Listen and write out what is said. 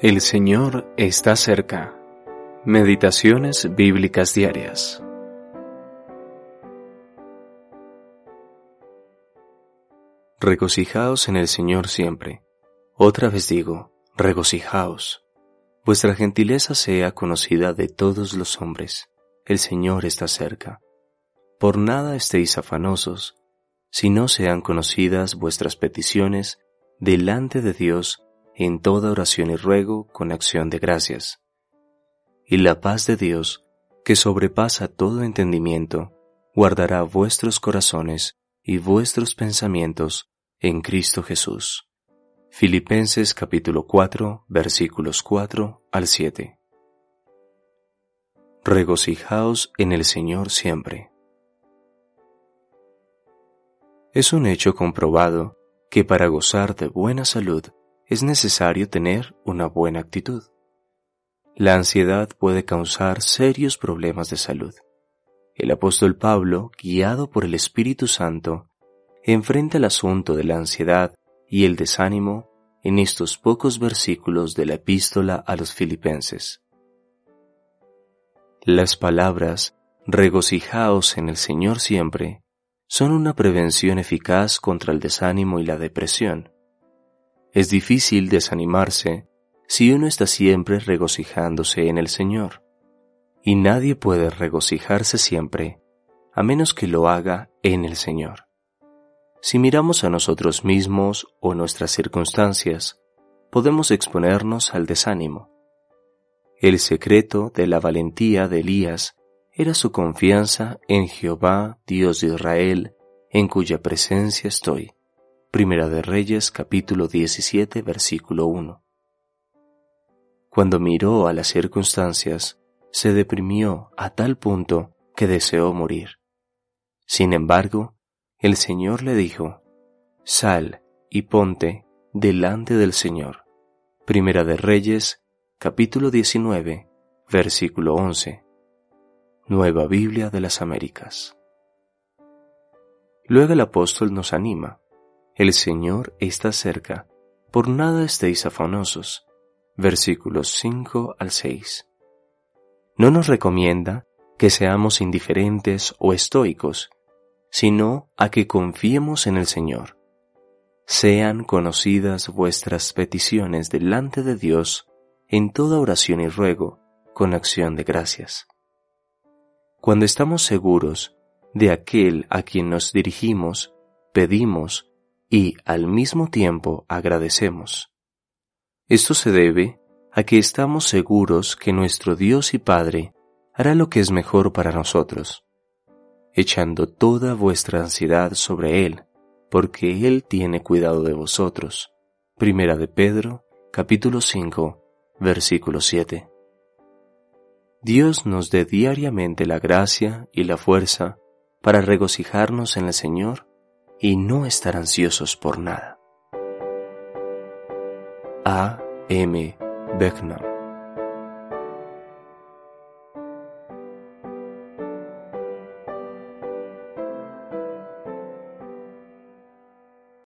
El Señor está cerca. Meditaciones bíblicas diarias. Regocijaos en el Señor siempre. Otra vez digo, regocijaos. Vuestra gentileza sea conocida de todos los hombres. El Señor está cerca. Por nada estéis afanosos, si no sean conocidas vuestras peticiones delante de Dios en toda oración y ruego con acción de gracias. Y la paz de Dios, que sobrepasa todo entendimiento, guardará vuestros corazones y vuestros pensamientos en Cristo Jesús. Filipenses capítulo 4 versículos 4 al 7. Regocijaos en el Señor siempre. Es un hecho comprobado que para gozar de buena salud es necesario tener una buena actitud. La ansiedad puede causar serios problemas de salud. El apóstol Pablo, guiado por el Espíritu Santo, enfrenta el asunto de la ansiedad y el desánimo en estos pocos versículos de la epístola a los filipenses. Las palabras regocijaos en el Señor siempre son una prevención eficaz contra el desánimo y la depresión. Es difícil desanimarse si uno está siempre regocijándose en el Señor. Y nadie puede regocijarse siempre a menos que lo haga en el Señor. Si miramos a nosotros mismos o nuestras circunstancias, podemos exponernos al desánimo. El secreto de la valentía de Elías era su confianza en Jehová, Dios de Israel, en cuya presencia estoy. Primera de Reyes capítulo 17 versículo 1. Cuando miró a las circunstancias, se deprimió a tal punto que deseó morir. Sin embargo, el Señor le dijo, Sal y ponte delante del Señor. Primera de Reyes capítulo 19 versículo 11. Nueva Biblia de las Américas. Luego el apóstol nos anima el Señor está cerca, por nada estéis afanosos. Versículos 5 al 6. No nos recomienda que seamos indiferentes o estoicos, sino a que confiemos en el Señor. Sean conocidas vuestras peticiones delante de Dios en toda oración y ruego, con acción de gracias. Cuando estamos seguros de aquel a quien nos dirigimos, pedimos y al mismo tiempo agradecemos. Esto se debe a que estamos seguros que nuestro Dios y Padre hará lo que es mejor para nosotros, echando toda vuestra ansiedad sobre Él, porque Él tiene cuidado de vosotros. Primera de Pedro, capítulo 5, versículo 7. Dios nos dé diariamente la gracia y la fuerza para regocijarnos en el Señor y no estar ansiosos por nada. A. M. Beckner